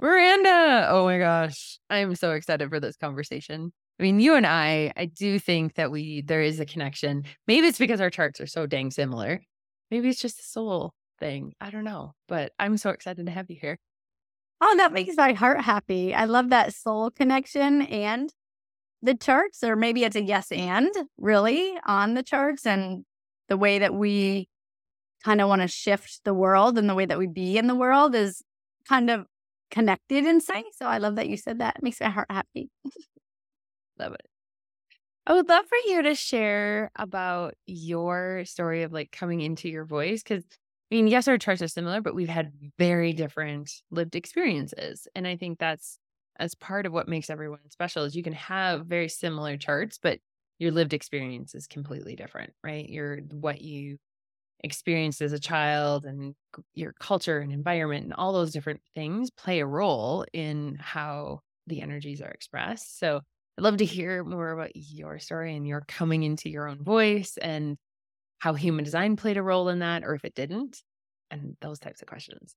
Miranda. Oh my gosh. I'm so excited for this conversation. I mean, you and I, I do think that we there is a connection. Maybe it's because our charts are so dang similar. Maybe it's just a soul thing. I don't know. But I'm so excited to have you here. Oh, that makes my heart happy. I love that soul connection and the charts, or maybe it's a yes and really on the charts and the way that we kind of want to shift the world and the way that we be in the world is kind of connected in sync. So I love that you said that. It makes my heart happy. love it. I would love for you to share about your story of like coming into your voice. Cause I mean, yes, our charts are similar, but we've had very different lived experiences. And I think that's as part of what makes everyone special is you can have very similar charts, but your lived experience is completely different, right? Your what you experienced as a child and your culture and environment and all those different things play a role in how the energies are expressed. So I'd love to hear more about your story and your coming into your own voice and how human design played a role in that or if it didn't and those types of questions.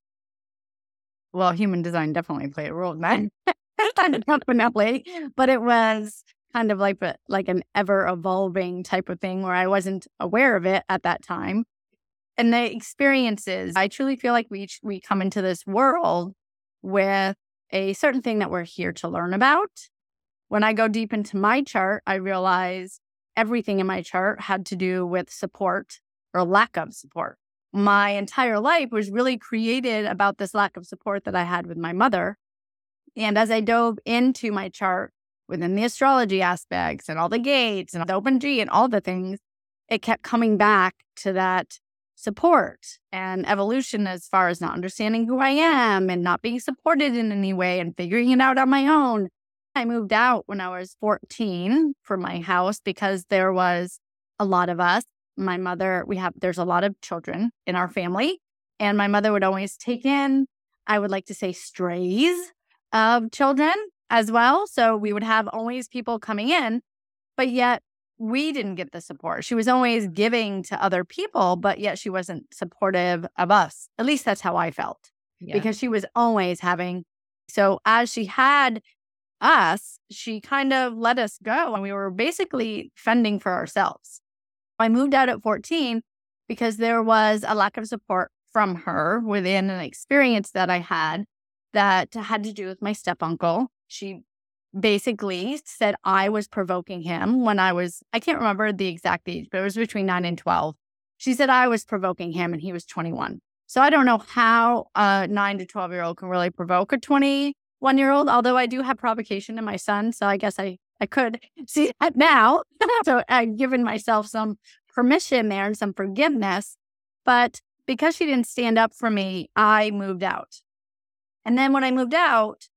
Well, human design definitely played a role in that. definitely, but it was kind of like like an ever evolving type of thing where I wasn't aware of it at that time and the experiences. I truly feel like we we come into this world with a certain thing that we're here to learn about. When I go deep into my chart, I realize everything in my chart had to do with support or lack of support. My entire life was really created about this lack of support that I had with my mother. And as I dove into my chart within the astrology aspects and all the gates and the open G and all the things, it kept coming back to that support and evolution as far as not understanding who I am and not being supported in any way and figuring it out on my own. I moved out when I was 14 from my house because there was a lot of us. My mother, we have, there's a lot of children in our family, and my mother would always take in, I would like to say, strays of children as well. So we would have always people coming in, but yet we didn't get the support. She was always giving to other people, but yet she wasn't supportive of us. At least that's how I felt yeah. because she was always having. So as she had us, she kind of let us go and we were basically fending for ourselves. I moved out at 14 because there was a lack of support from her within an experience that I had that had to do with my step uncle. She basically said I was provoking him when I was, I can't remember the exact age, but it was between nine and 12. She said I was provoking him and he was 21. So I don't know how a nine to 12 year old can really provoke a 21 year old, although I do have provocation in my sun. So I guess I, I could see that now. so I've given myself some permission there and some forgiveness. But because she didn't stand up for me, I moved out. And then when I moved out,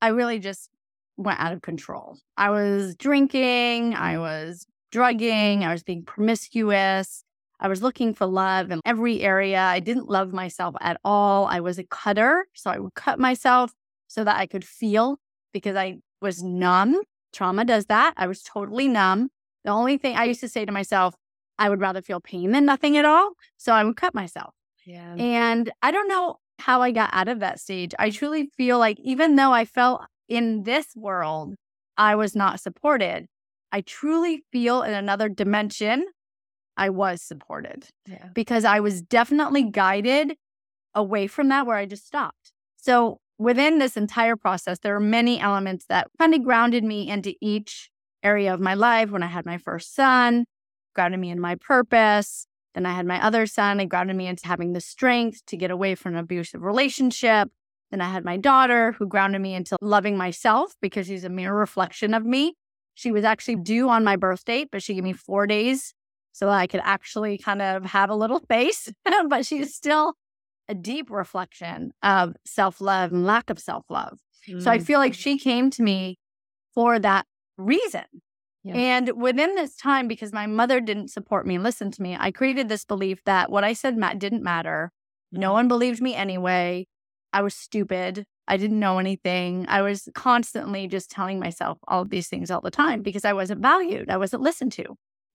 I really just went out of control. I was drinking, I was drugging, I was being promiscuous. I was looking for love in every area. I didn't love myself at all. I was a cutter. So I would cut myself so that I could feel because I was numb. Trauma does that. I was totally numb. The only thing I used to say to myself, I would rather feel pain than nothing at all. So I would cut myself. Yeah. And I don't know how I got out of that stage. I truly feel like even though I felt in this world, I was not supported. I truly feel in another dimension, I was supported yeah. because I was definitely guided away from that where I just stopped. So within this entire process, there are many elements that kind of grounded me into each area of my life. When I had my first son, grounded me in my purpose. Then I had my other son, it grounded me into having the strength to get away from an abusive relationship. Then I had my daughter, who grounded me into loving myself because she's a mirror reflection of me. She was actually due on my birth date, but she gave me four days so I could actually kind of have a little space. but she's still a deep reflection of self love and lack of self love. Mm. So I mm. feel like she came to me for that reason. Yeah. And within this time, because my mother didn't support me and listen to me, I created this belief that what I said didn't matter. No mm-hmm. one believed me anyway. I was stupid. I didn't know anything. I was constantly just telling myself all of these things all the time because I wasn't valued. I wasn't listened to.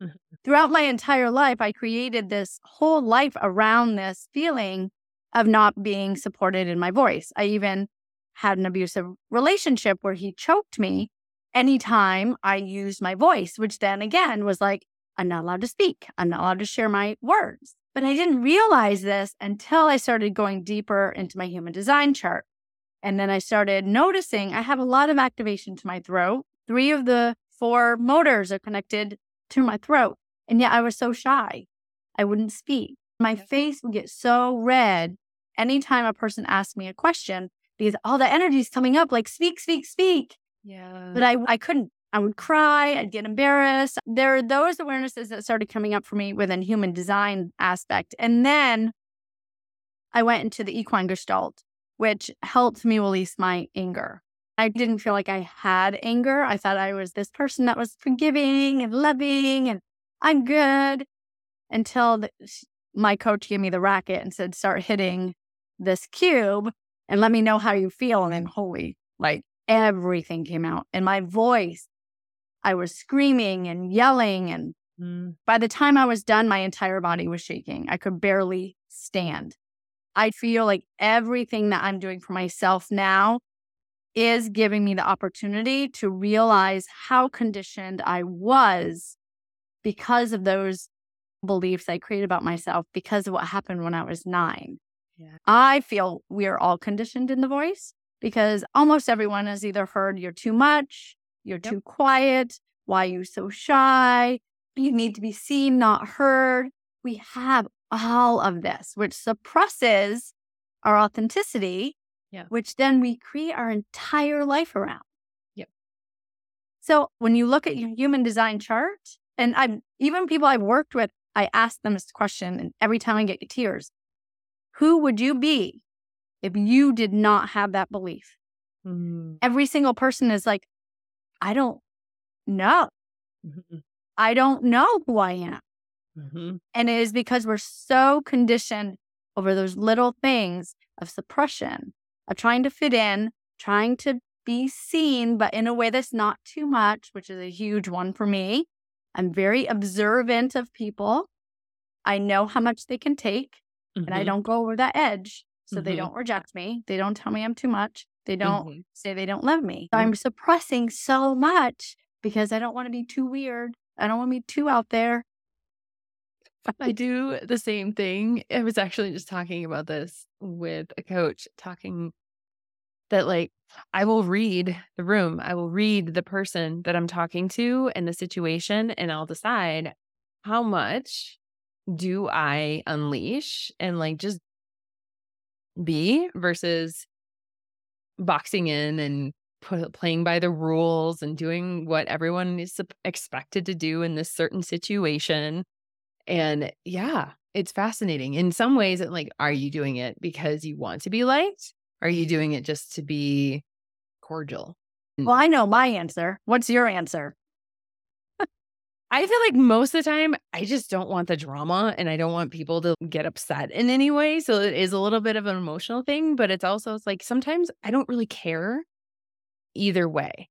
Mm-hmm. Throughout my entire life, I created this whole life around this feeling of not being supported in my voice. I even had an abusive relationship where he choked me anytime I used my voice, which then again was like, I'm not allowed to speak. I'm not allowed to share my words. But I didn't realize this until I started going deeper into my human design chart. And then I started noticing I have a lot of activation to my throat. Three of the four motors are connected to my throat. And yet I was so shy. I wouldn't speak. My face would get so red anytime a person asked me a question because all the energy is coming up like, speak, speak, speak. Yeah. But I, I couldn't. I would cry, I'd get embarrassed. There are those awarenesses that started coming up for me within human design aspect. And then I went into the equine gestalt, which helped me release my anger. I didn't feel like I had anger. I thought I was this person that was forgiving and loving and I'm good until the, my coach gave me the racket and said, start hitting this cube and let me know how you feel. And then, holy, like everything came out. And my voice, I was screaming and yelling. And mm. by the time I was done, my entire body was shaking. I could barely stand. I feel like everything that I'm doing for myself now is giving me the opportunity to realize how conditioned I was because of those beliefs I created about myself because of what happened when I was nine. Yeah. I feel we are all conditioned in the voice because almost everyone has either heard you're too much, you're yep. too quiet, why are you so shy, you need to be seen, not heard. We have all of this, which suppresses our authenticity yeah. which then we create our entire life around. Yep. So when you look at your human design chart, and I'm even people I've worked with, I ask them this question, and every time I get tears, who would you be if you did not have that belief? Mm-hmm. Every single person is like, I don't know. Mm-hmm. I don't know who I am. Mm-hmm. And it is because we're so conditioned over those little things of suppression of trying to fit in, trying to be seen, but in a way that's not too much, which is a huge one for me. I'm very observant of people. I know how much they can take, mm-hmm. and I mm-hmm. don't go over that edge. So mm-hmm. they don't reject me. They don't tell me I'm too much. They don't mm-hmm. say they don't love me. I'm suppressing so much because I don't want to be too weird. I don't want to be too out there. I do the same thing. I was actually just talking about this with a coach, talking that like I will read the room, I will read the person that I'm talking to and the situation, and I'll decide how much do I unleash and like just be versus boxing in and put, playing by the rules and doing what everyone is expected to do in this certain situation and yeah, it's fascinating. In some ways, it like, are you doing it because you want to be liked? Are you doing it just to be cordial? Well, I know my answer. What's your answer? I feel like most of the time, I just don't want the drama and I don't want people to get upset in any way. So it is a little bit of an emotional thing, but it's also it's like sometimes I don't really care either way.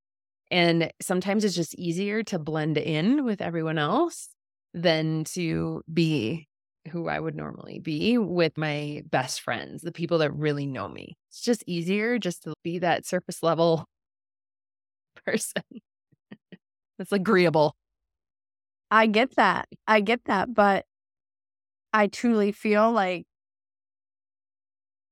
And sometimes it's just easier to blend in with everyone else than to be who I would normally be with my best friends, the people that really know me. It's just easier just to be that surface level person that's agreeable. I get that. I get that. But I truly feel like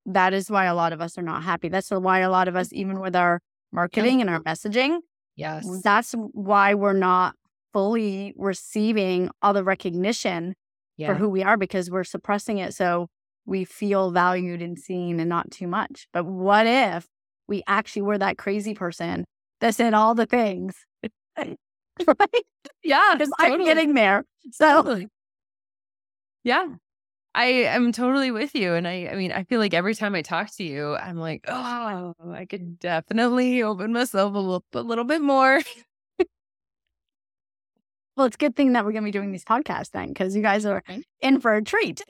that is why a lot of us are not happy. That's why a lot of us, even with our marketing and our messaging, Yes. that's why we're not fully receiving all the recognition Yeah. for who we are because we're suppressing it so we feel valued and seen and not too much. But what if we actually were that crazy person that said all the things? right? yeah. Because I'm getting there. So Totally. Yeah. I am totally with you. And I I mean, I feel like every time I talk to you, I'm like, oh, I could definitely open myself a little, a little bit more. well, it's a good thing that we're gonna be doing these podcasts then, because you guys are in for a treat.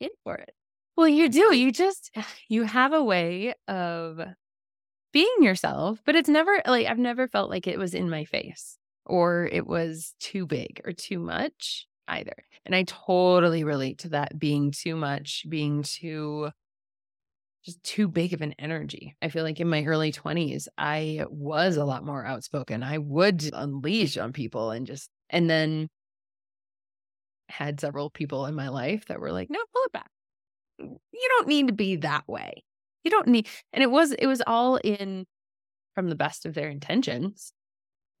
in for it. Well, you do. You just you have a way of being yourself, but it's never like I've never felt like it was in my face or it was too big or too much either. And I totally relate to that being too much, being too just too big of an energy. I feel like in my early 20s, I was a lot more outspoken. I would unleash on people and just, and then had several people in my life that were like, no, pull it back. You don't need to be that way. You don't need, and it was, it was all in from the best of their intentions,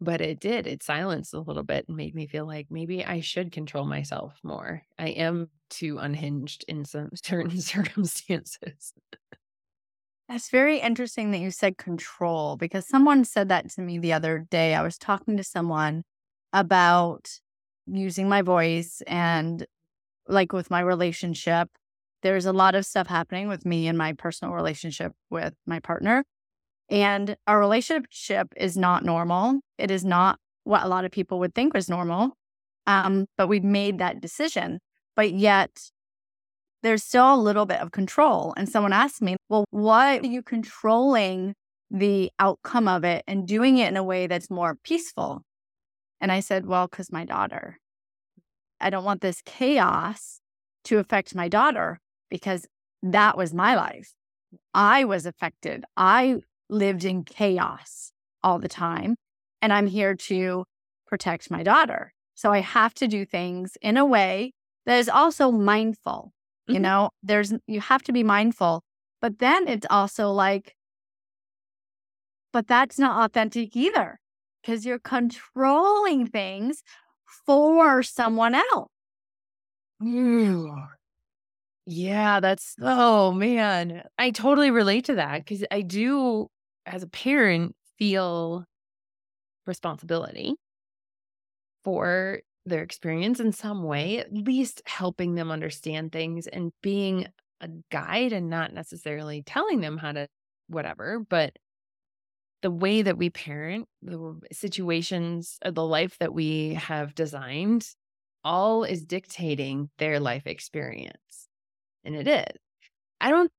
but it did, it silenced a little bit and made me feel like maybe I should control myself more. I am too unhinged in some certain circumstances. That's very interesting that you said control because someone said that to me the other day. I was talking to someone about using my voice and like with my relationship. There's a lot of stuff happening with me and my personal relationship with my partner. And our relationship is not normal. It is not what a lot of people would think was normal. Um, but we've made that decision. But yet there's still a little bit of control. And someone asked me, well, why are you controlling the outcome of it and doing it in a way that's more peaceful? And I said, well, because my daughter. I don't want this chaos to affect my daughter because that was my life. I was affected. I lived in chaos all the time. And I'm here to protect my daughter. So I have to do things in a way that is also mindful. You Mhm. know, there's, you have to be mindful. But then it's also like, but that's not authentic either because you're controlling things for someone else. Yeah, that's oh man. I totally relate to that because I do, as a parent, feel responsibility for their experience in some way, at least helping them understand things and being a guide and not necessarily telling them how to whatever, but the way that we parent, the situations, the life that we have designed, all is dictating their life experience. And it is. I don't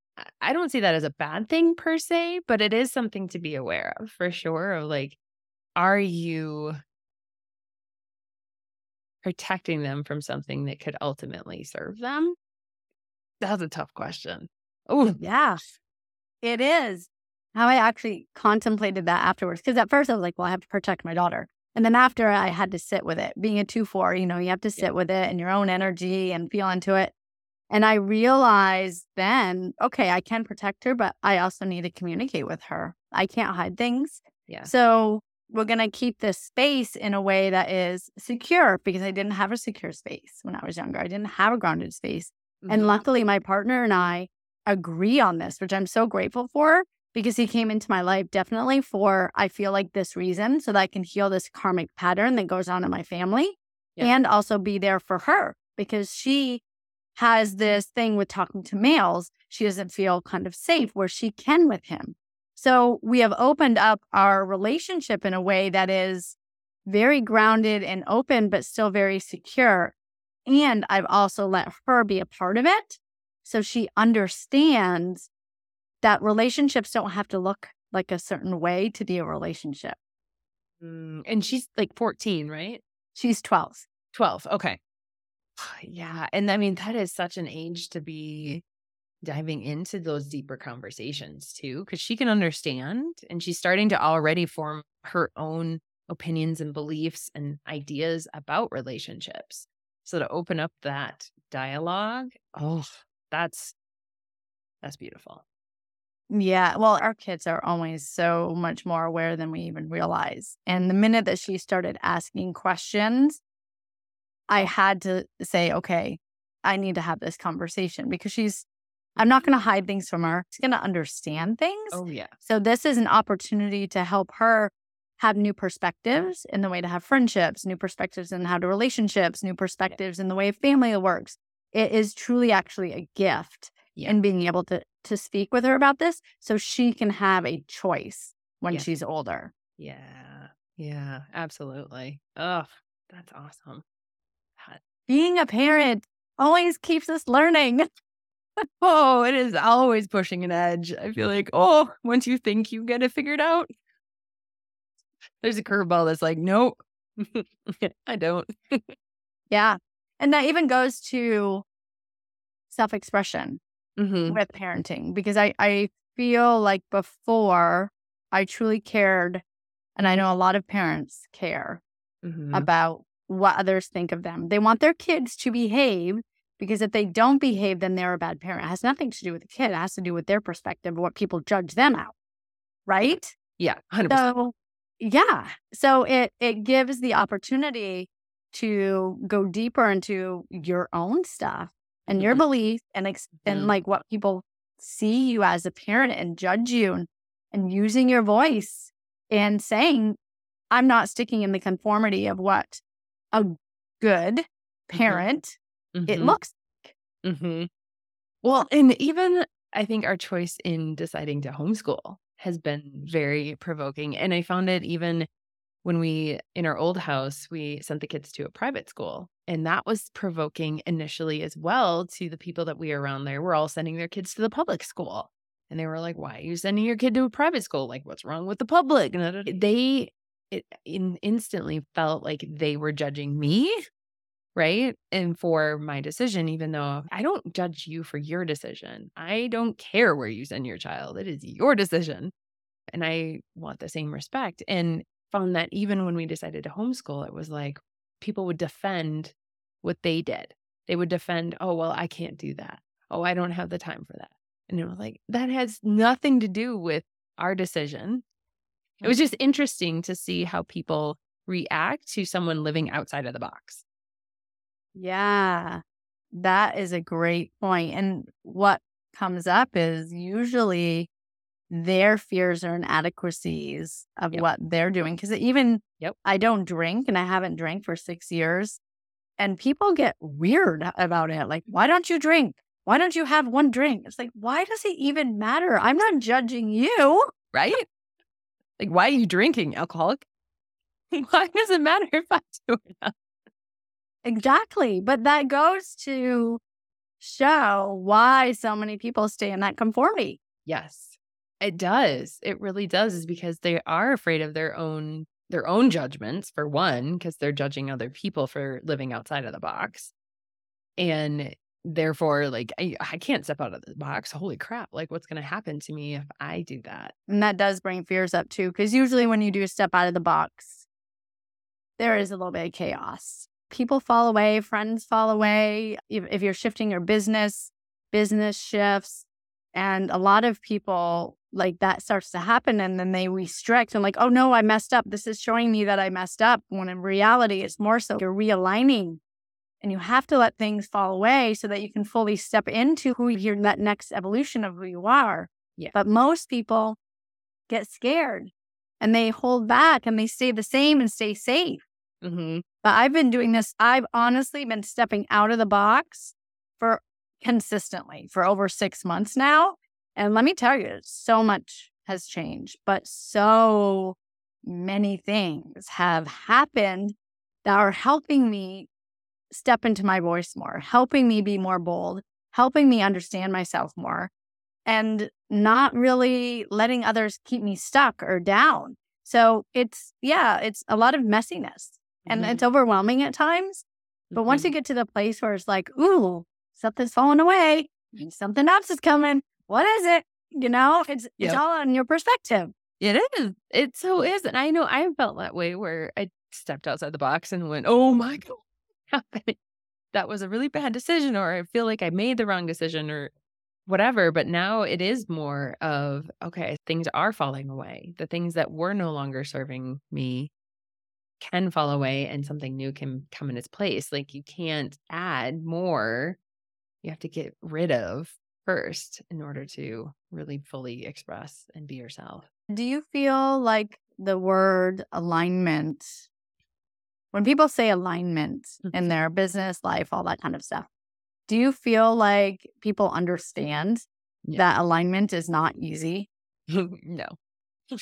I- don't see that as a bad thing per se, but it is something to be aware of for sure. Of like, are you protecting them from something that could ultimately serve them? That's a tough question. Oh, Yeah, it is. How I actually contemplated that afterwards. Because at first I was like, well, I have to protect my daughter. And then after I had to sit with it, being a 2 4, you know, you have to sit with it and your own energy and feel into it. And I realized then, okay, I can protect her, but I also need to communicate with her. I can't hide things. yeah. So we're going to keep this space in a way that is secure because I didn't have a secure space when I was younger. I didn't have a grounded space. And Mhm. luckily, my partner and I agree on this, which I'm so grateful for because he came into my life definitely for, I feel like, this reason so that I can heal this karmic pattern that goes on in my family Yeah. and also be there for her because she has this thing with talking to males. She doesn't feel kind of safe where she can with him. So we have opened up our relationship in a way that is very grounded and open, but still very secure. And I've also let her be a part of it. So she understands that relationships don't have to look like a certain way to be a relationship. Mm, and she's like 14, right? She's 12. 12. Okay. Yeah. And I mean, that is such an age to be diving into those deeper conversations too, because she can understand and she's starting to already form her own opinions and beliefs and ideas about relationships. So to open up that dialogue, oh, that's That's beautiful. Yeah. Well, our kids are always so much more aware than we even realize. And the minute that she started asking questions, I had to say, okay, I need to have this conversation because she's, I'm not going to hide things from her. She's going to understand things. Oh, yeah. So this is an opportunity to help her have new perspectives in the way to have friendships, new perspectives in how to relationships, new perspectives in the way family works. It is truly actually a gift Yeah. in being able to to speak with her about this so she can have a choice when Yeah. she's older. Yeah. Yeah. Absolutely. Oh, that's awesome. Being a parent always keeps us learning. Oh, it is always pushing an edge. I feel like, oh, once you think you get it figured out, there's a curveball that's like, nope, I don't. Yeah. And that even goes to self-expression Mm-hmm. with parenting because I, I feel like before I truly cared, and I know a lot of parents care Mm-hmm. about what others think of them. They want their kids to behave because if they don't behave, then they're a bad parent. It has nothing to do with the kid. It has to do with their perspective, what people judge them out. Right? Yeah, 100%. So yeah. So it it gives the opportunity to go deeper into your own stuff and your Mhm. belief and ex- Mhm. and like what people see you as a parent and judge you and, and using your voice and saying I'm not sticking in the conformity of what a good parent it Mhm. looks Mm-hmm. Well, and even I think our choice in deciding to homeschool has been very provoking. And I found it even when we, in our old house, we sent the kids to a private school. And that was provoking initially as well to the people that we were around there. We're all sending their kids to the public school. And they were like, why are you sending your kid to a private school? Like, what's wrong with the public? And they it in, instantly felt like they were judging me right? And for my decision, even though I don't judge you for your decision, I don't care where you send your child. It is your decision. And I want the same respect. And found that even when we decided to homeschool, it was like people would defend what they did. They would defend, oh, well, I can't do that. Oh, I don't have the time for that. And it was like, that has nothing to do with our decision. It was mm-hmm. just interesting to see how people react to someone living outside of the box. Yeah, that is a great point. And what comes up is usually their fears or inadequacies of Yep. what they're doing. Because even Yep. I don't drink and I haven't drank for six years. And people get weird about it. Like, why don't you drink? Why don't you have one drink? It's like, why does it even matter? I'm not judging you. right? Like, why are you drinking, alcoholic? Why does it matter if I do or not? Exactly. But that goes to show why so many people stay in that conformity. Yes, it does. It really does, is because they are afraid of their own their own judgments for one, because they're judging other people for living outside of the box, and therefore, like I, I can't step out of the box. Holy crap! Like, what's going to happen to me if I do that? And that does bring fears up too, because usually when you do a step out of the box, there is a little bit of chaos. People fall away, friends fall away. If, if you're shifting your business, business shifts. And a lot of people like that starts to happen and then they restrict and like, oh no, I messed up. This is showing me that I messed up. When in reality, it's more so you're realigning and you have to let things fall away so that you can fully step into who you're that next evolution of who you are. Yeah. But most people get scared and they hold back and they stay the same and stay safe. Mm-hmm. But I've been doing this, I've honestly been stepping out of the box for consistently for over six months now. And let me tell you, so much has changed, but so many things have happened that are helping me step into my voice more, helping me be more bold, helping me understand myself more, and not really letting others keep me stuck or down. So it's, yeah, it's a lot of messiness and Mhm. it's overwhelming at times. But once Mm-hmm. you get to the place where it's like, ooh, something's falling away, something else is coming. What is it? You know, it's it's all on your perspective. It is. It so is. And I know I felt that way where I stepped outside the box and went, oh my God, happening? That was a really bad decision, or I feel like I made the wrong decision, or whatever. But now it is more of, okay, things are falling away. The things that were no longer serving me can fall away and something new can come in its place. Like you can't add more. You have to get rid of first in order to really fully express and be yourself. Do you feel like the word alignment, when people say alignment Mm-hmm. in their business life, all that kind of stuff, do you feel like people understand Yeah. that alignment is not easy? no.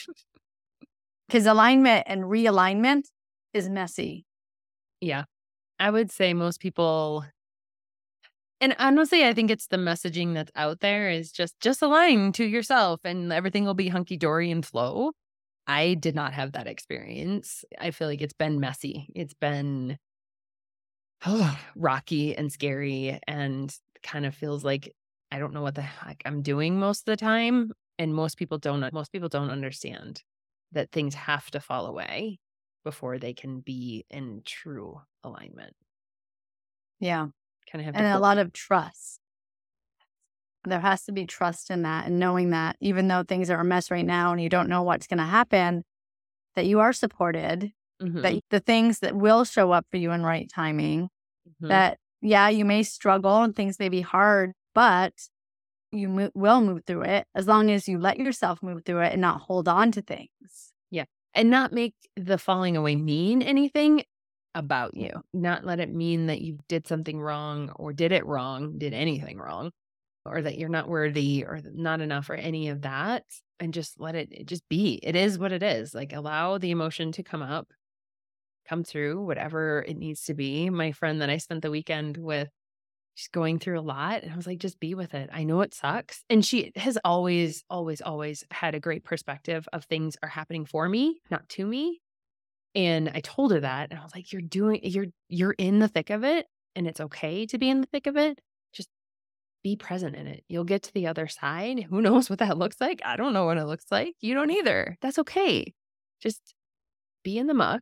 Because alignment and realignment is messy. Yeah. I would say most people and honestly, I think it's the messaging that's out there is just just align to yourself and everything will be hunky dory and flow. I did not have that experience. I feel like it's been messy. It's been rocky and scary and kind of feels like I don't know what the heck I'm doing most of the time. And most people don't most people don't understand that things have to fall away before they can be in true alignment. Yeah. Kind of have And a lot of trust. There has to be trust in that and knowing that even though things are a mess right now and you don't know what's going to happen, that you are supported, Mhm, that the things that will show up for you in right timing, mhm. that yeah, you may struggle and things may be hard, but you mo- will move through it as long as you let yourself move through it and not hold on to things. Yeah. And not make the falling away mean anything about you. Not let it mean that you did something wrong or did it wrong, did anything wrong, or that you're not worthy or not enough or any of that. And just let it, just be. It is what it is. Like allow the emotion to come up, come through, whatever it needs to be. My friend that I spent the weekend with, she's going through a lot. And I was like, just be with it. I know it sucks. And she has always, always, always had a great perspective of things are happening for me, not to me. And I told her that. And I was like, you're doing, you're, you're in the thick of it. And it's okay to be in the thick of it. Be present in it. You'll get to the other side. Who knows what that looks like? I don't know what it looks like. You don't either. That's okay. Just be in the muck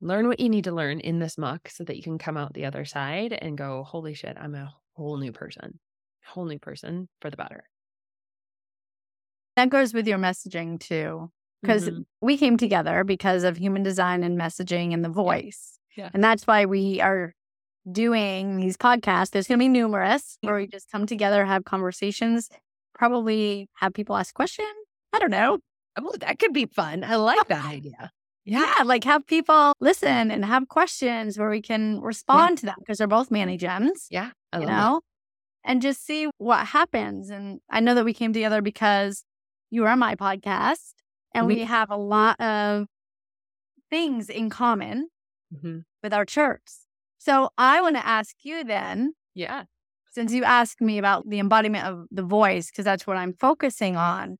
learn what you need to learn in this muck so that you can come out the other side and go, holy shit, I'm a whole new person, whole new person for the better. That goes with your messaging too. Because Mhm. we came together because of human design and messaging and the voice. Yeah. And that's why we are doing these podcasts. There's going to be numerous where we just come together, have conversations, probably have people ask questions. I don't know. Oh, that could be fun. I like that idea. Yeah, like have people listen and have questions where we can respond to them because they're both Manny gems, Yeah. I you love know, and just see what happens. And I know that we came together because you are my podcast and We- we have a lot of things in common. Mhm. with our charts. So I want to ask you then, Yeah. since you asked me about the embodiment of the voice, because that's what I'm focusing mm-hmm. on,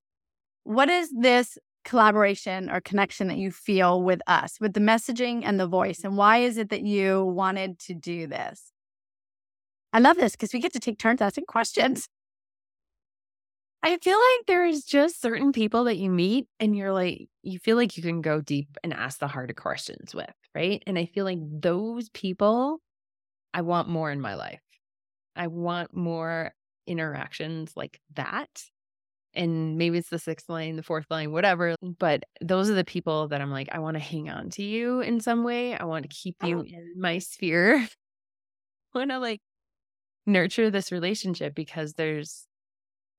what is this collaboration or connection that you feel with us, with the messaging and the voice? Mm-hmm. And why is it that you wanted to do this? I love this because we get to take turns asking questions. I feel like there's just certain people that you meet and you're like, you feel like you can go deep and ask the harder questions with, right? And I feel like those people, I want more in my life. I want more interactions like that. And maybe it's the sixth line, the fourth line, whatever. But those are the people that I'm like, I want to hang on to you in some way. I want to keep you oh. in my sphere. I want to like nurture this relationship because there's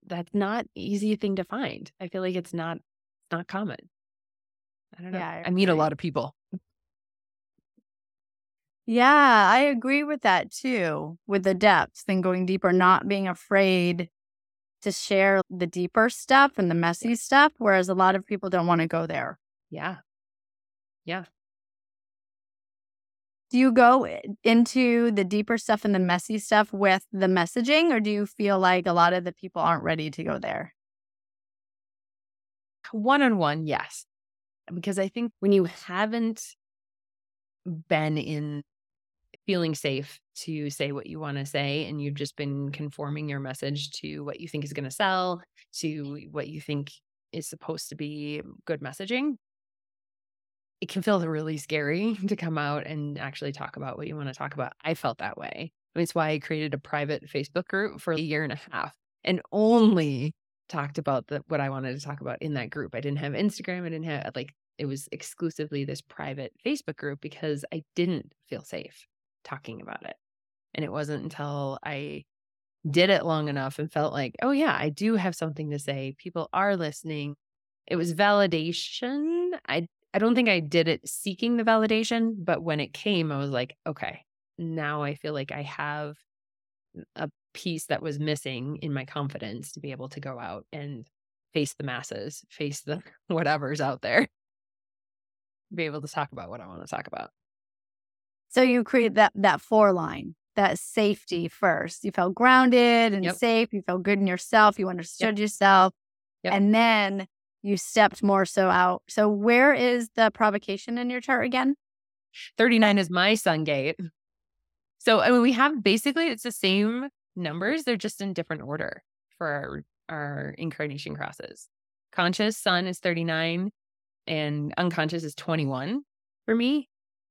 that's not easy thing to find. I feel like it's not not common. I don't know. Yeah, I I meet a lot of people. Yeah, I agree with that too, with the depths and going deeper, not being afraid to share the deeper stuff and the messy stuff, whereas a lot of people don't want to go there. Yeah. Yeah. Do you go into the deeper stuff and the messy stuff with the messaging, or do you feel like a lot of the people aren't ready to go there? One on one, yes. Because I think when you haven't been in feeling safe to say what you want to say and you've just been conforming your message to what you think is going to sell, to what you think is supposed to be good messaging, it can feel really scary to come out and actually talk about what you want to talk about. I felt that way. It's why I created a private Facebook group for a year and a half. and only talked about the what I wanted to talk about in that group. I didn't have Instagram. I didn't have like it was exclusively this private Facebook group because I didn't feel safe talking about it. And it wasn't until I did it long enough and felt like, oh yeah, I do have something to say. People are listening. It was validation. I I don't think I did it seeking the validation, but when it came, I was like, okay, now I feel like I have a piece that was missing in my confidence to be able to go out and face the masses, face the whatever's out there, be able to talk about what I want to talk about. So you create that that four line, that safety first. You felt grounded and Yep. safe. You felt good in yourself. You understood yourself, Yep. and then you stepped more so out. So where is the provocation in your chart again? 39 is my sun gate. So I mean we have basically it's the same numbers, they're just in different order for our our incarnation crosses. Conscious sun is 39 and unconscious is 21 for me.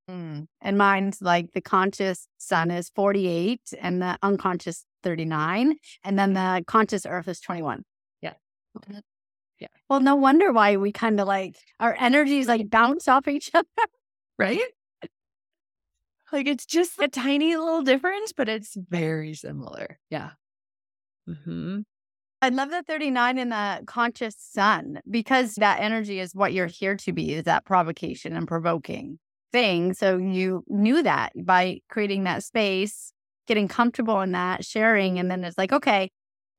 Hmm, and mine's like the conscious sun is 48 and the unconscious 39. And then the conscious earth is 21. Yeah. Yeah. Well, no wonder why we kind of like our energies like bounce off each other. Right? Like it's just a tiny little difference, but it's very similar. Yeah. hmm I love the 39 in the conscious sun because that energy is what you're here to be, is that provocation and provoking thing. So you knew that by creating that space, getting comfortable in that, sharing, and then it's like, okay,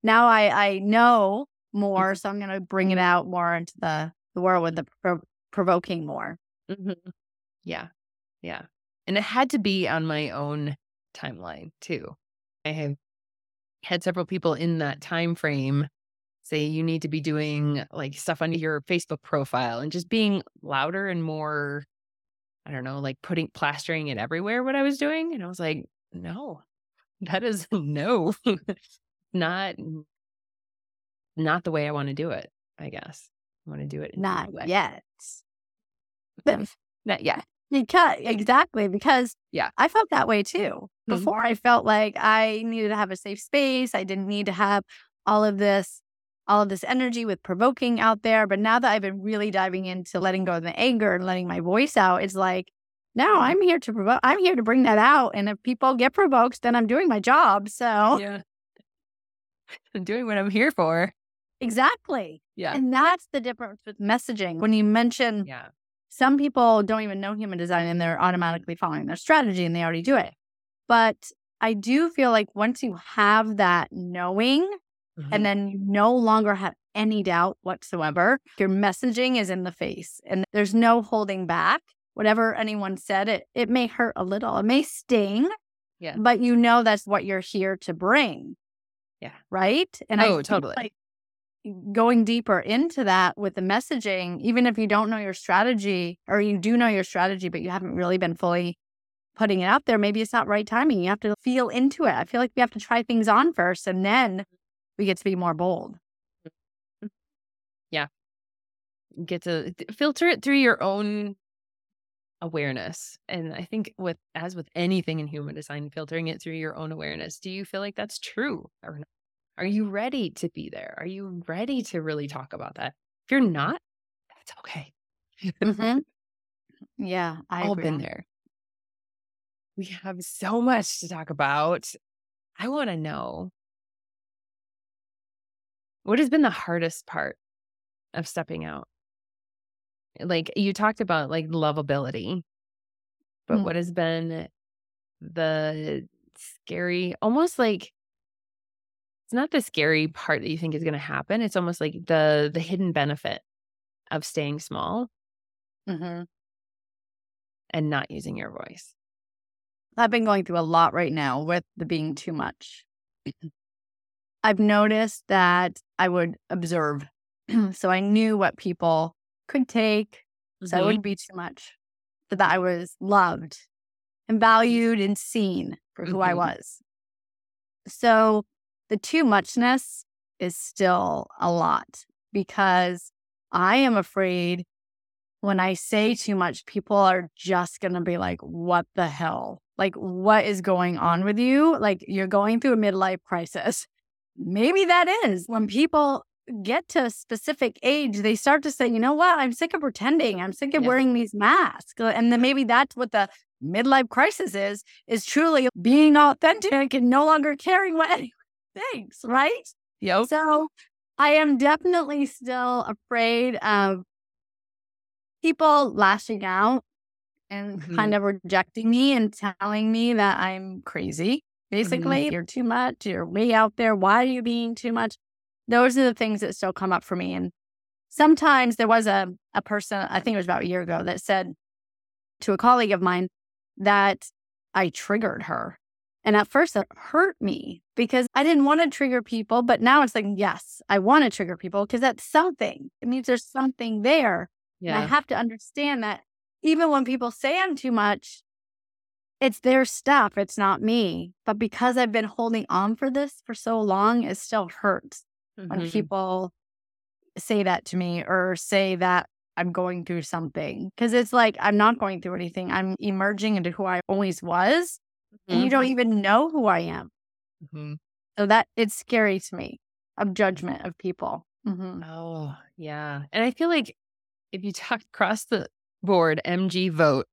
now I I know more, so I'm gonna bring it out more into the the world with the pro- provoking more. hmm Yeah. Yeah. And it had to be on my own timeline too. I have had several people in that time frame say you need to be doing like stuff on your Facebook profile and just being louder and more I don't know, like putting plastering it everywhere what I was doing and I was like, no. That is no. not not the way I want to do it, I guess. I want to do it Not yet. Not yet. Because exactly because Yeah. I felt that way too. Mhm. Before I felt like I needed to have a safe space. I didn't need to have all of this all of this energy with provoking out there. But now that I've been really diving into letting go of the anger and letting my voice out, it's like, no, I'm here to provoke. I'm here to bring that out. And if people get provoked, then I'm doing my job. So Yeah. I'm doing what I'm here for. Exactly. Yeah. And that's the difference with messaging. When you mention Yeah. some people don't even know human design and they're automatically following their strategy and they already do it. But I do feel like once you have that knowing Mhm. and then you no longer have any doubt whatsoever, your messaging is in the face and there's no holding back. Whatever anyone said, it, it may hurt a little, it may sting, Yeah. but you know that's what you're here to bring. Yeah. Right. And I Oh, feel totally. like going deeper into that with the messaging, even if you don't know your strategy or you do know your strategy, but you haven't really been fully putting it out there, maybe it's not right timing. You have to feel into it. I feel like we have to try things on first and then we get to be more bold. Mm-hmm. Yeah. Get to filter it through your own awareness. And I think with as with anything in human design, filtering it through your own awareness. Do you feel like that's true or not? Are you ready to be there? Are you ready to really talk about that? If you're not, that's okay. Mhm. Yeah, I All been there. We have so much to talk about. I want to know what has been the hardest part of stepping out? Like you talked about like lovability, but Mm. what has been the scary, almost like it's not the scary part that you think is going to happen. It's almost like the the hidden benefit of staying small Mhm. and not using your voice. I've been going through a lot right now with the being too much. I've noticed that I would observe. so I knew what people could take. So it wouldn't be too much. So that I was loved and valued and seen for who I Mhm. was. So the too muchness is still a lot because I am afraid when I say too much, people are just going to be like, what the hell? Like, what is going on with you? Like, you're going through a midlife crisis. maybe that is when people get to a specific age, they start to say, you know what? I'm sick of pretending. I'm sick of Yeah. wearing these masks. And then maybe that's what the midlife crisis is, is truly being authentic and no longer caring what anyone thinks, right? Yep. So I am definitely still afraid of people lashing out and Mhm. kind of rejecting me and telling me that I'm crazy. Basically, you're too much, you're way out there. Why are you being too much? Those are the things that still come up for me. And sometimes there was a, a person, I think it was about a year ago, that said to a colleague of mine that I triggered her. And at first it hurt me because I didn't want to trigger people. But now it's like, yes, I want to trigger people because that's something. It means there's something there. And I have to understand that even when people say I'm too much, it's their stuff. It's not me. But because I've been holding on for this for so long, it still hurts when Mhm. people say that to me or say that I'm going through something. Cause it's like, I'm not going through anything. I'm emerging into who I always was. And you don't even know who I am. Mhm. So that it's scary to me of judgment of people. Mhm. Oh, yeah. And I feel like if you talk across the board, MG vote,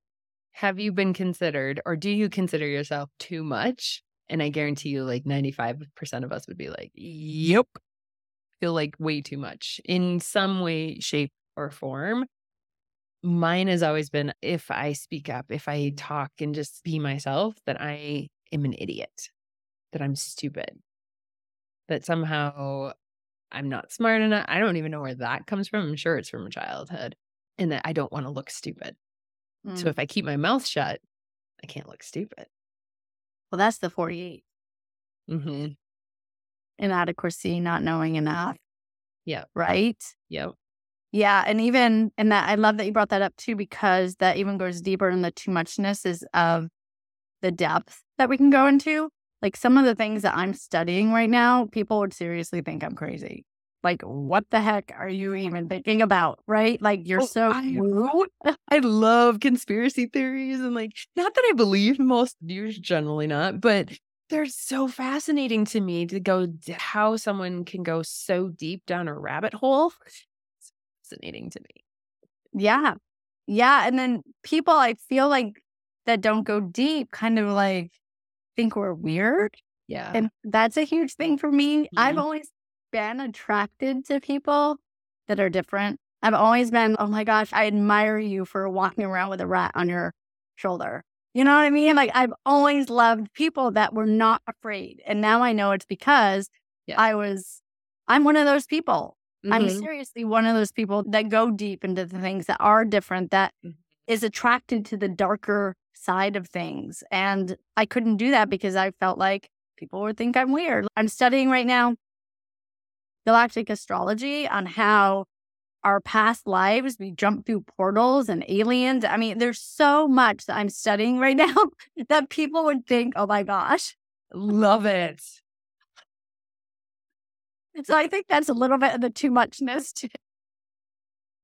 have you been considered or do you consider yourself too much? And I guarantee you, like 95% of us would be like, yep, feel like way too much in some way, shape, or form. Mine has always been if I speak up, if I talk and just be myself, that I am an idiot, that I'm stupid, that somehow I'm not smart enough. I don't even know where that comes from. I'm sure it's from childhood. And that I don't want to look stupid. So Mm. if I keep my mouth shut, I can't look stupid. well, that's the 48 Mm-hmm. inadequacy, not knowing enough. Yeah. Right. Yep. Yeah. And even, and that I love that you brought that up too, because that even goes deeper in the too muchness is of the depth that we can go into. Like some of the things that I'm studying right now, people would seriously think I'm crazy. Like, what the heck are you even thinking about? Right? Like, you're Oh, so I- I love conspiracy theories and like not that I believe most views generally not, but they're so fascinating to me to go d- how someone can go so deep down a rabbit hole. It's fascinating to me. Yeah. Yeah. And then people I feel like that don't go deep kind of like think we're weird. Yeah. And that's a huge thing for me. I've Mhm. always been attracted to people that are different. I've always been, oh my gosh, I admire you for walking around with a rat on your shoulder. You know what I mean? Like I've always loved people that were not afraid. And now I know it's because Yeah. I was, I'm one of those people. I'm Mhm. seriously one of those people that go deep into the things that are different, that Mhm. is attracted to the darker side of things. And I couldn't do that because I felt like people would think I'm weird. I'm studying right now galactic astrology on how our past lives, we jump through portals and aliens. I mean, there's so much that I'm studying right now that people would think, oh my gosh. Love it. So I think that's a little bit of the too muchness. To,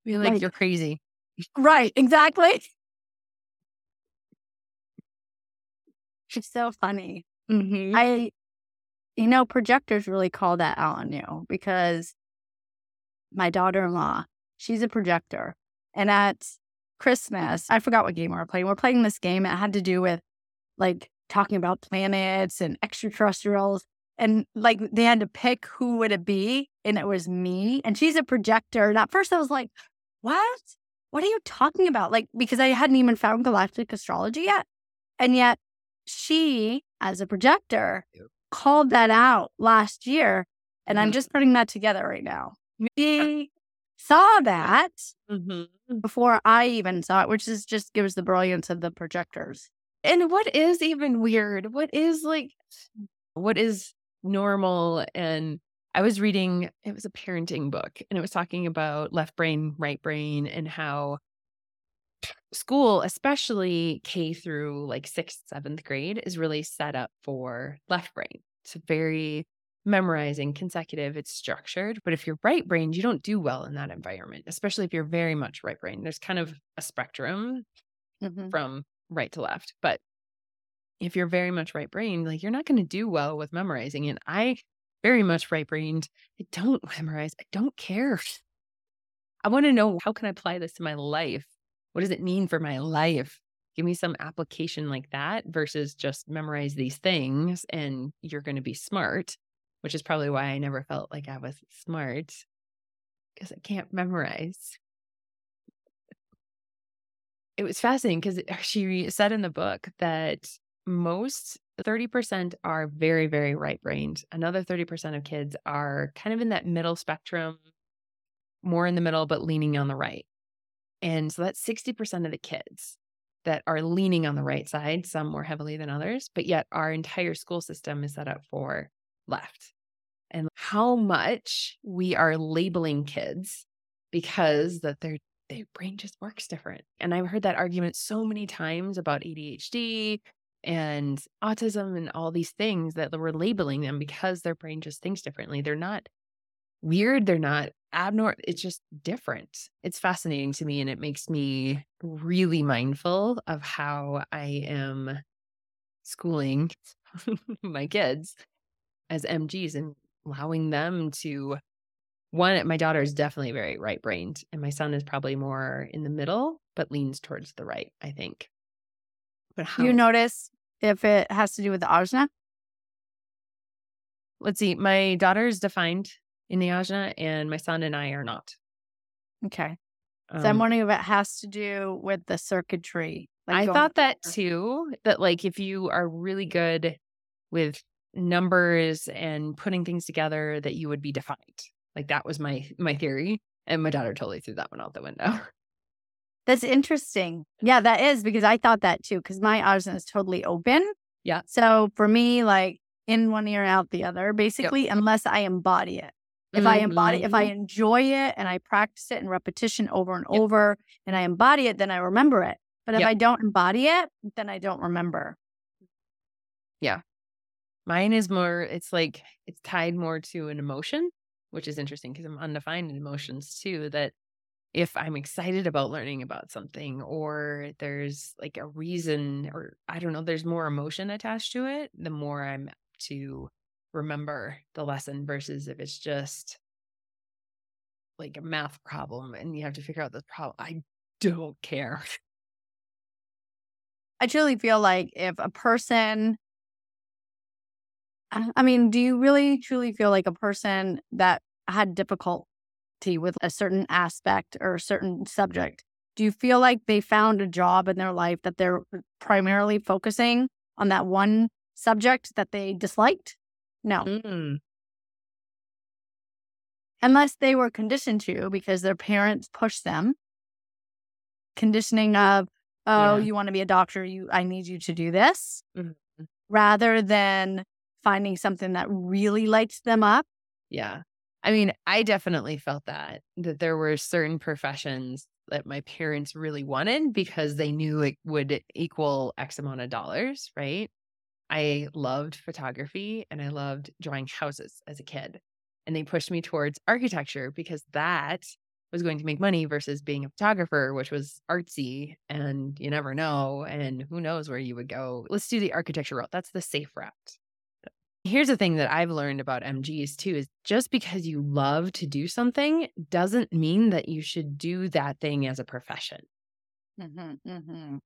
Be like, Like- you're crazy. right, exactly. It's so funny. Mm-hmm. I, you know, projectors really call that out on you because my daughter in law, she's a projector. And at Christmas, I forgot what game we were playing. We're playing this game. It had to do with like talking about planets and extraterrestrials. And like they had to pick who would it be. And it was me. And she's a projector. And at first I was like, what? What are you talking about? Like, because I hadn't even found galactic astrology yet. And yet she, as a projector, Yep. called that out last year. And I'm Mhm. just putting that together right now. She saw that Mm-hmm. before I even saw it, which is just gives the brilliance of the projectors. And what is even weird? What is like, what is normal? And I was reading, it was a parenting book, and it was talking about left brain, right brain, and how school, especially K through like sixth, seventh grade, is really set up for left brain. It's very memorizing, consecutive, it's structured. But if you're right brained, you don't do well in that environment, especially if you're very much right brain. There's kind of a spectrum Mhm. from right to left. But if you're very much right brain, like you're not going to do well with memorizing. And I very much right brained. I don't memorize. I don't care. I want to know how can I apply this to my life? What does it mean for my life? Give me some application like that versus just memorize these things and you're going to be smart, which is probably why I never felt like I was smart because I can't memorize. It was fascinating because she said in the book that most 30% are very, very right brained. Another 30% of kids are kind of in that middle spectrum, more in the middle, but leaning on the right. And so that's 60% of the kids that are leaning on the right side, some more heavily than others, but yet our entire school system is set up for left. And how much we are labeling kids because that their their brain just works different. And I've heard that argument so many times about ADHD and autism and all these things that we're labeling them because their brain just thinks differently. They're not weird, they're not abnormal, it's just different. It's fascinating to me and it makes me really mindful of how I am schooling my kids as MGs and allowing them to one my daughter is definitely very right brained and my son is probably more in the middle but leans towards the right, I think. But how you notice if it has to do with the ajna? Let's see. My daughter is defined in the ajna, and my son and I are not. Okay. Um, so I'm um wondering if it has to do with the circuitry. Like I thought that too. That like if you are really good with numbers and putting things together, that you would be defined. Like that was my my theory, and my daughter totally threw that one out the window. That's interesting. Yeah, that is because I thought that too, because my ajna is totally open. Yeah. So for me, like in one ear, out the other, basically, yep. unless I embody it. If mm-hmm. I embody, if I mm-hmm. enjoy it and I practice it in repetition over and yep. over and I embody it, then I remember it. But if yep. I don't embody it, then I don't remember. Yeah. Mine is more, it's like it's tied more to an emotion, which is interesting because I'm undefined in emotions too. That if I'm excited about learning about something or there's like a reason or I don't know, there's more emotion attached to it, the more I'm to remember the lesson versus if it's just like a math problem and you have to figure out the problem. I don't care. I truly feel like if a person I mean, do you really truly feel like a person that had difficulty with a certain aspect or a certain subject, do you feel like they found a job in their life that they're primarily focusing on that one subject that they disliked? No. Mm. Unless they were conditioned to because their parents pushed them. Conditioning of, oh, yeah. you want to be a doctor, you I need you to do this. Mm-hmm. Rather than finding something that really lights them up. Yeah. I mean, I definitely felt that, that there were certain professions that my parents really wanted because they knew it would equal X amount of dollars, right? I loved photography and I loved drawing houses as a kid. And they pushed me towards architecture because that was going to make money versus being a photographer, which was artsy and you never know. And who knows where you would go. Let's do the architecture route. That's the safe route. Here's the thing that I've learned about MGs too is just because you love to do something doesn't mean that you should do that thing as a profession. Mm-hmm, mm-hmm.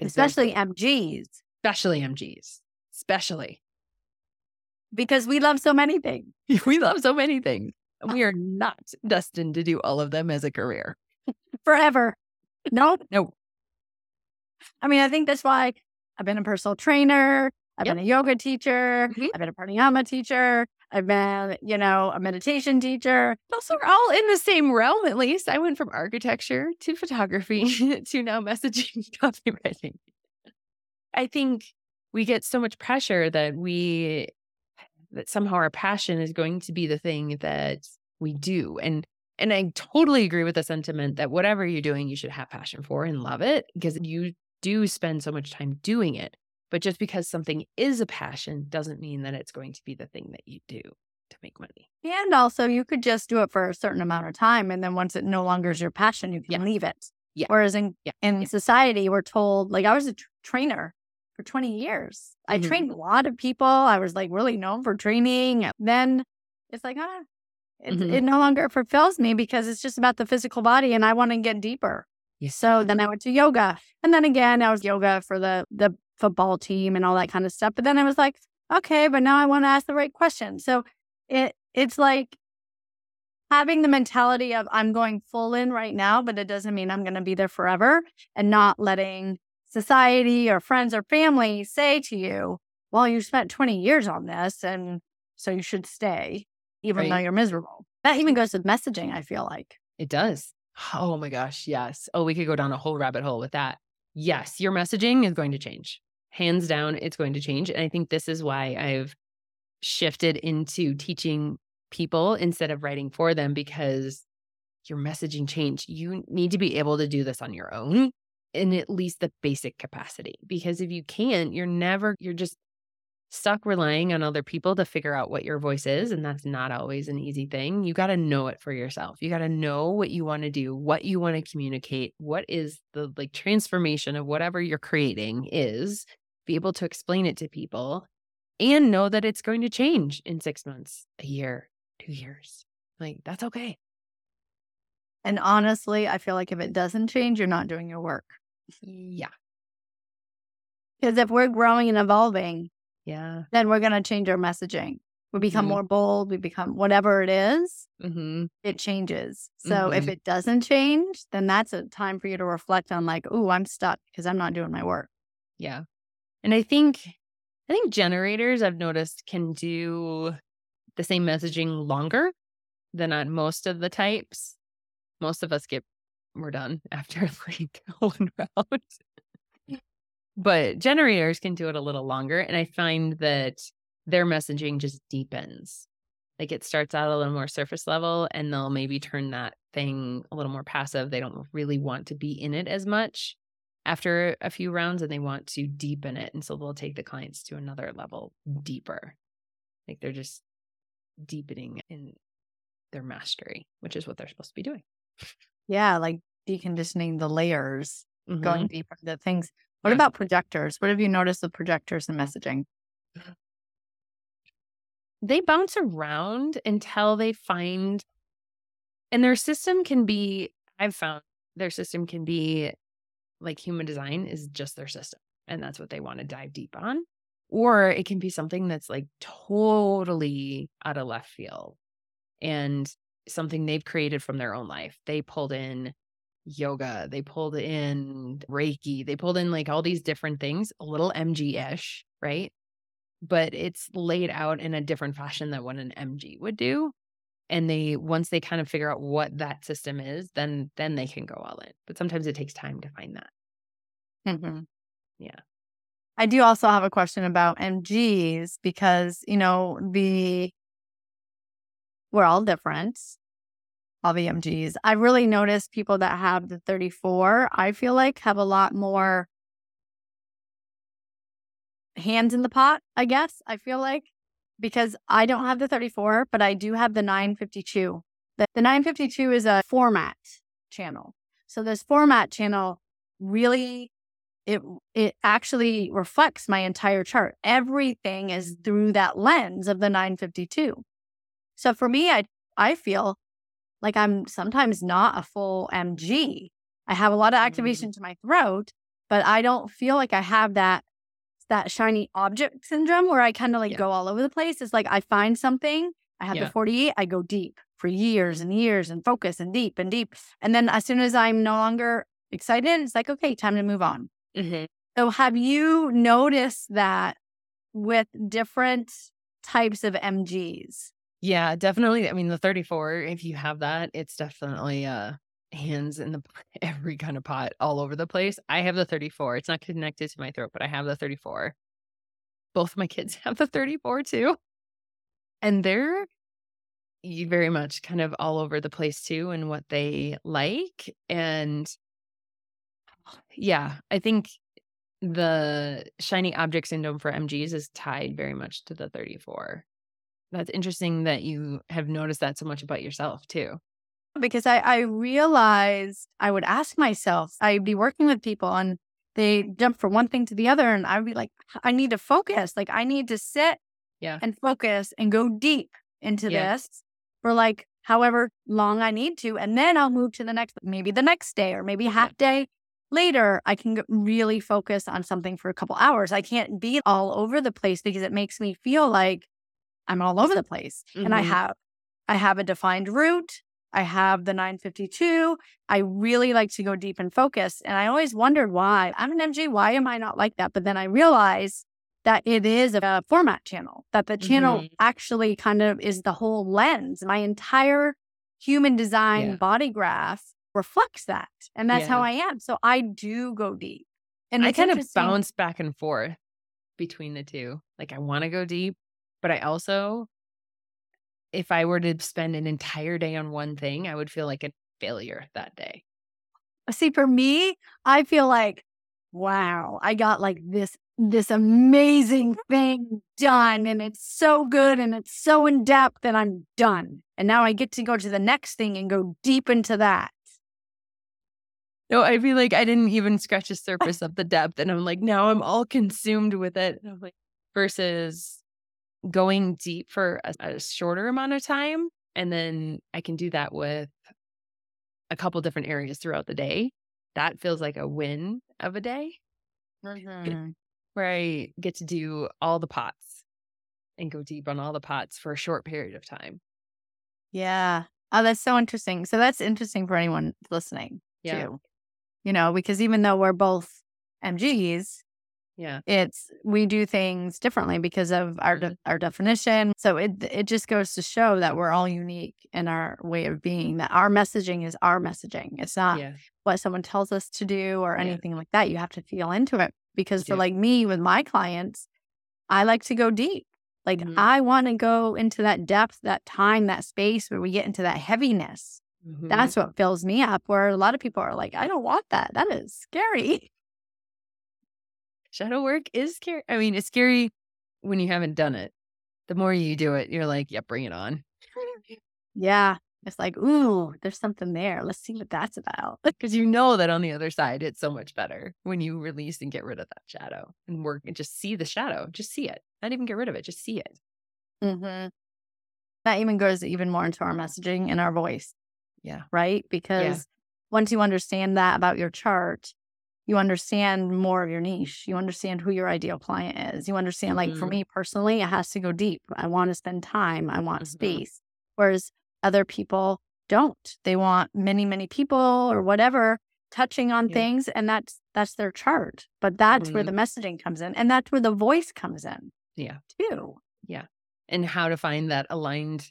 Especially MGs. Especially MGs. Especially. Because we love so many things. we love so many things. We are not destined to do all of them as a career. Forever. No. No. I mean, I think that's why I've been a personal trainer. I've yep. been a yoga teacher. Mm-hmm. I've been a pranayama teacher. I've been, you know, a meditation teacher. Also, we're all in the same realm, at least. I went from architecture to photography to now messaging copywriting. I think we get so much pressure that we, that somehow our passion is going to be the thing that we do. And and I totally agree with the sentiment that whatever you're doing, you should have passion for and love it because you do spend so much time doing it. But just because something is a passion doesn't mean that it's going to be the thing that you do to make money. And also, you could just do it for a certain amount of time. And then once it no longer is your passion, you can yeah. leave it. Yeah. Whereas in, yeah. in yeah. society, we're told, like I was a trainer for 20 years. I Mhm. trained a lot of people. I was like really known for training. Then it's like, ah, it, Mhm. it no longer fulfills me because it's just about the physical body and I want to get deeper. Yeah. So then I went to yoga. And then again, I was yoga for the, the football team and all that kind of stuff. But then I was like, okay, but now I want to ask the right question. So it it's like having the mentality of I'm going full in right now, but it doesn't mean I'm going to be there forever and not letting society or friends or family say to you, well, you spent 20 years on this and so you should stay even though you're miserable. That even goes with messaging, I feel like. It does. Oh my gosh. Yes. Oh, we could go down a whole rabbit hole with that. Yes. Your messaging is going to change. Hands down, it's going to change. And I think this is why I've shifted into teaching people instead of writing for them because your messaging change. You need to be able to do this on your own in at least the basic capacity. Because if you can't, you're never, you're just stuck relying on other people to figure out what your voice is. And that's not always an easy thing. You got to know it for yourself. You got to know what you want to do, what you want to communicate, what is the like transformation of whatever you're creating is, be able to explain it to people and know that it's going to change in six months, a year, two years. Like that's okay. And honestly, I feel like if it doesn't change, you're not doing your work. Yeah. Because if we're growing and evolving, Yeah. then we're going to change our messaging. We become Mhm. more bold, we become whatever it is, hmm it changes. So if Mhm. it doesn't change, then that's a time for you to reflect on like, oh, I'm stuck because I'm not doing my work." Yeah. And I think I think generators I've noticed can do the same messaging longer than on most of the types. Most of us get we're done after like one round. but generators can do it a little longer and I find that their messaging just deepens. Like it starts out a little more surface level and they'll maybe turn that thing a little more passive. They don't really want to be in it as much after a few rounds and they want to deepen it. And so they'll take the clients to another level deeper. Like they're just deepening in their mastery, which is what they're supposed to be doing. Yeah, like deconditioning the layers, Mhm. going deeper into things. What Yeah. about projectors? What have you noticed with projectors and messaging? They bounce around until they find, and their system can be, I've found their system can be like human design is just their system. And that's what they want to dive deep on. Or it can be something that's like totally out of left field and something they've created from their own life. They pulled in yoga, they pulled in Reiki, they pulled in like all these different things, a little MG ish, right? But it's laid out in a different fashion than what an MG would do. And they once they kind of figure out what that system is, then then they can go all in. But sometimes it takes time to find that. Mm-hmm. Yeah. I do also have a question about MGs because, you know, the we're all different. All the MGs. I really noticed people that have the 34, I feel like have a lot more hands in the pot, I guess. I feel like because I don't have the 34, but I do have the 952. The, the 952 is a format channel. So this format channel really it it actually reflects my entire chart. Everything is through that lens of the 952. So for me, I I feel like I'm sometimes not a full MG. I have a lot of mm-hmm. activation to my throat, but I don't feel like I have that that shiny object syndrome where I kind of like Yeah. go all over the place. It's like I find something, I have Yeah. the 48, I go deep for years and years and focus and deep and deep. And then as soon as I'm no longer excited, it's like, okay, time to move on. Mm-hmm. So have you noticed that with different types of MGs? Yeah, definitely. I mean, the 34, if you have that, it's definitely uh hands in the every kind of pot all over the place. I have the 34. It's not connected to my throat, but I have the 34. Both my kids have the 34 too. And they're very much kind of all over the place too and what they like. And yeah, I think the shiny object syndrome for MGs is tied very much to the 34. That's interesting that you have noticed that so much about yourself too. Because I, I realized I would ask myself, I'd be working with people and they jump from one thing to the other. And I'd be like, I need to focus. Like, I need to sit Yeah. and focus and go deep into Yeah. this for like however long I need to. And then I'll move to the next, maybe the next day or maybe half day later. I can really focus on something for a couple hours. I can't be all over the place because it makes me feel like I'm all over the place. And I Mhm. have, I have a defined root. I have the 952. I really like to go deep and focus. And I always wondered why. I'm an MG. Why am I not like that? But then I realized that it is a format channel, that the channel Mhm. actually kind of is the whole lens. My entire human design Yeah. body graph reflects that. And that's how I am. So I do go deep. And I kind of bounce back and forth between the two. Like I want to go deep, but I also, if I were to spend an entire day on one thing, I would feel like a failure that day. Uh, see, for me, I feel like, wow, I got like this this amazing thing done and it's so good and it's so in depth and I'm done. And now I get to go to the next thing and go deep into that. No, I feel like I didn't even scratch the surface of the depth. And I'm like, now I'm all consumed with it. And I'm like, versus going deep for a, a shorter amount of time. And then I can do that with a couple different areas throughout the day. That feels like a win of a day mm-hmm. where I get to do all the pots and go deep on all the pots for a short period of time. Yeah. Oh, that's so interesting. So that's interesting for anyone listening Yeah. too. You know, because even though we're both MGs, Yeah. it's we do things differently because of our de- our definition. So it it just goes to show that we're all unique in our way of being. That our messaging is our messaging. It's not Yeah. what someone tells us to do or Yeah. anything like that. You have to feel into it because for like me with my clients, I like to go deep. Like Mhm. I want to go into that depth, that time, that space where we get into that heaviness. Mhm. That's what fills me up. Where a lot of people are like, I don't want that. That is scary. Shadow work is scary. I mean, it's scary when you haven't done it. The more you do it, you're like, yeah, bring it on. Yeah. It's like, ooh, there's something there. Let's see what that's about. Because you know that on the other side, it's so much better when you release and get rid of that shadow and work and just see the shadow. Just see it. Not even get rid of it. Just see it. Mm-hmm. That even goes even more into our messaging and our voice. Yeah. Right. Because once you understand that about your chart, you understand more of your niche. You understand who your ideal client is. You understand, like for Mhm. me personally, it has to go deep. I want to spend time, I want Mhm. space. Whereas other people don't. They want many, many people or whatever touching on Yeah. things. And that's that's their chart. But that's where the messaging comes in. And that's where the voice comes in Yeah. too. Yeah, and how to find that aligned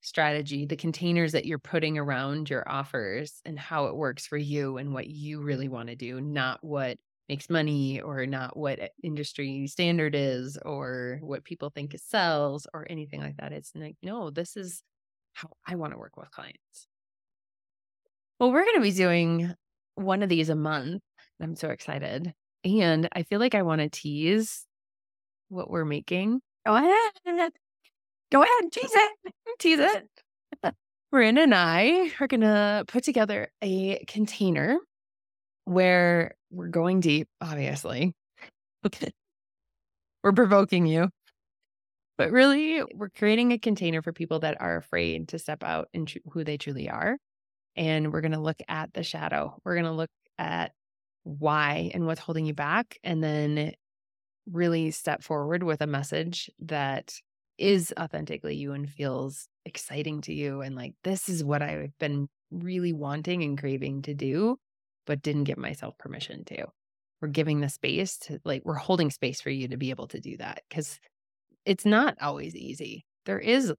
strategy, the containers that you're putting around your offers and how it works for you and what you really want to do, not what makes money or not what industry standard is or what people think sells or anything like that. It's like, no, this is how I want to work with clients. Well, we're going to be doing one of these a month. I'm so excited. And I feel like I want to tease what we're making. Oh, Ahead. Go ahead. Tease it. Tease it. Bryn uh, and I are going to put together a container where we're going deep, obviously. Okay. We're provoking you. But really, we're creating a container for people that are afraid to step out into who they truly are. And we're going to look at the shadow. We're going to look at why and what's holding you back. And then really step forward with a message that is authentically you and feels exciting to you. And like, this is what I've been really wanting and craving to do, but didn't give myself permission to. We're giving the space to, like, we're holding space for you to be able to do that because it's not always easy. There is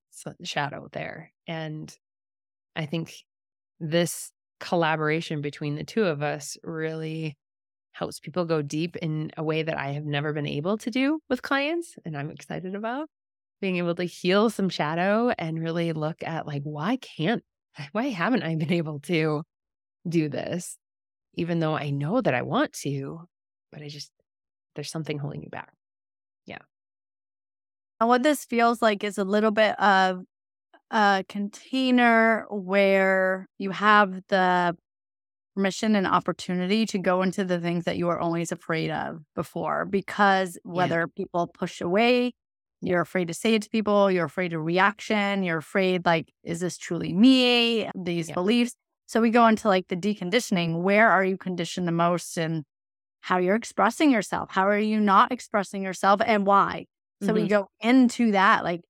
shadow there. And I think this collaboration between the two of us really helps people go deep in a way that I have never been able to do with clients. And I'm excited about being able to heal some shadow and really look at like, why can't, why haven't I been able to do this? Even though I know that I want to, but I just, there's something holding you back. Yeah. And what this feels like is a little bit of a container where you have the permission and opportunity to go into the things that you were always afraid of before because whether people push away you're afraid to say it to people you're afraid of reaction you're afraid like is this truly me? These Yeah. beliefs. So we go into like the deconditioning. Where are you conditioned the most and how you're expressing yourself? How are you not expressing yourself and why? So we Mhm. go into that like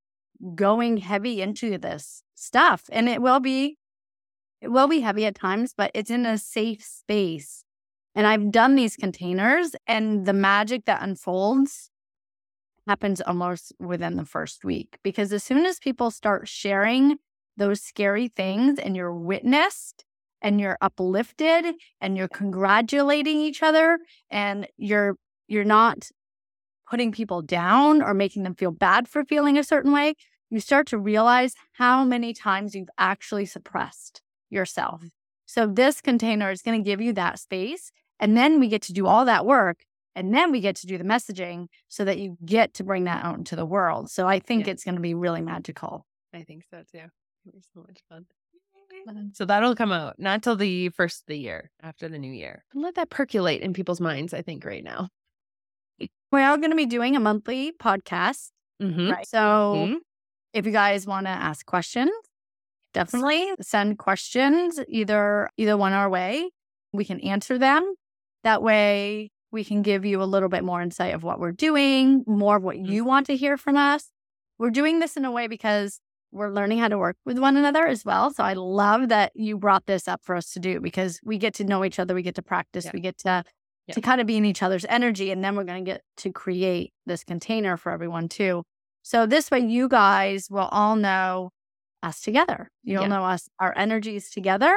going heavy into this stuff and it will be it will be heavy at times but it's in a safe space. And i've done these containers and the magic that unfolds happens almost within the first week because as soon as people start sharing those scary things and you're witnessed and you're uplifted and you're congratulating each other and you're you're not putting people down or making them feel bad for feeling a certain way you start to realize how many times you've actually suppressed yourself. So this container is going to give you that space and then we get to do all that work and then we get to do the messaging so that you get to bring that out into the world so i think Yeah. it's going to be really magical I think so too. It'll so much fun. Mm-hmm. So that'll come out not till the first of the year, after the new year. Let that percolate in people's minds, I think, right now. we're all going to be doing a monthly podcast Mm-hmm. right so mm-hmm. if you guys want to ask questions mm-hmm. definitely send questions either either one our way we can answer them that way we can give you a little bit more insight of what we're doing more of what Mhm. you want to hear from us we're doing this in a way because we're learning how to work with one another as well so i love that you brought this up for us to do because we get to know each other we get to practice Yeah. we get to Yeah. to kind of be in each other's energy and then we're going to get to create this container for everyone too so this way you guys will all know us together. You'll Yeah. know us, our energies together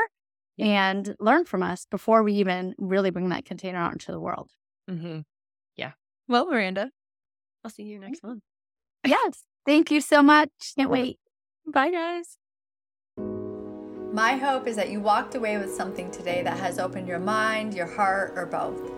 and learn from us before we even really bring that container out into the world. Mm-hmm. Yeah. Well, Miranda, I'll see you next month. Yes. Thank you so much. Can't wait. Bye, guys. My hope is that you walked away with something today that has opened your mind, your heart, or both.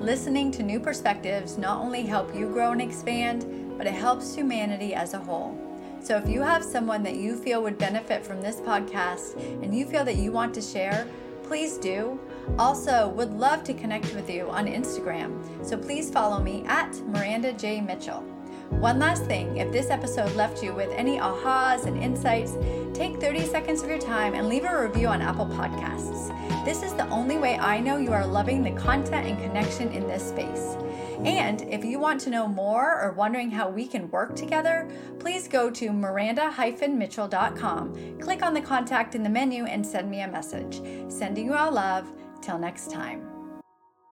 Listening to new perspectives not only help you grow and expand, but it helps humanity as a whole. So if you have someone that you feel would benefit from this podcast and you feel that you want to share, please do. Also, would love to connect with you on Instagram. So please follow me at Miranda J. Mitchell. One last thing if this episode left you with any ahas and insights, take 30 seconds of your time and leave a review on Apple Podcasts. This is the only way I know you are loving the content and connection in this space. And if you want to know more or wondering how we can work together, please go to miranda-mitchell.com, click on the contact in the menu, and send me a message. Sending you all love. Till next time.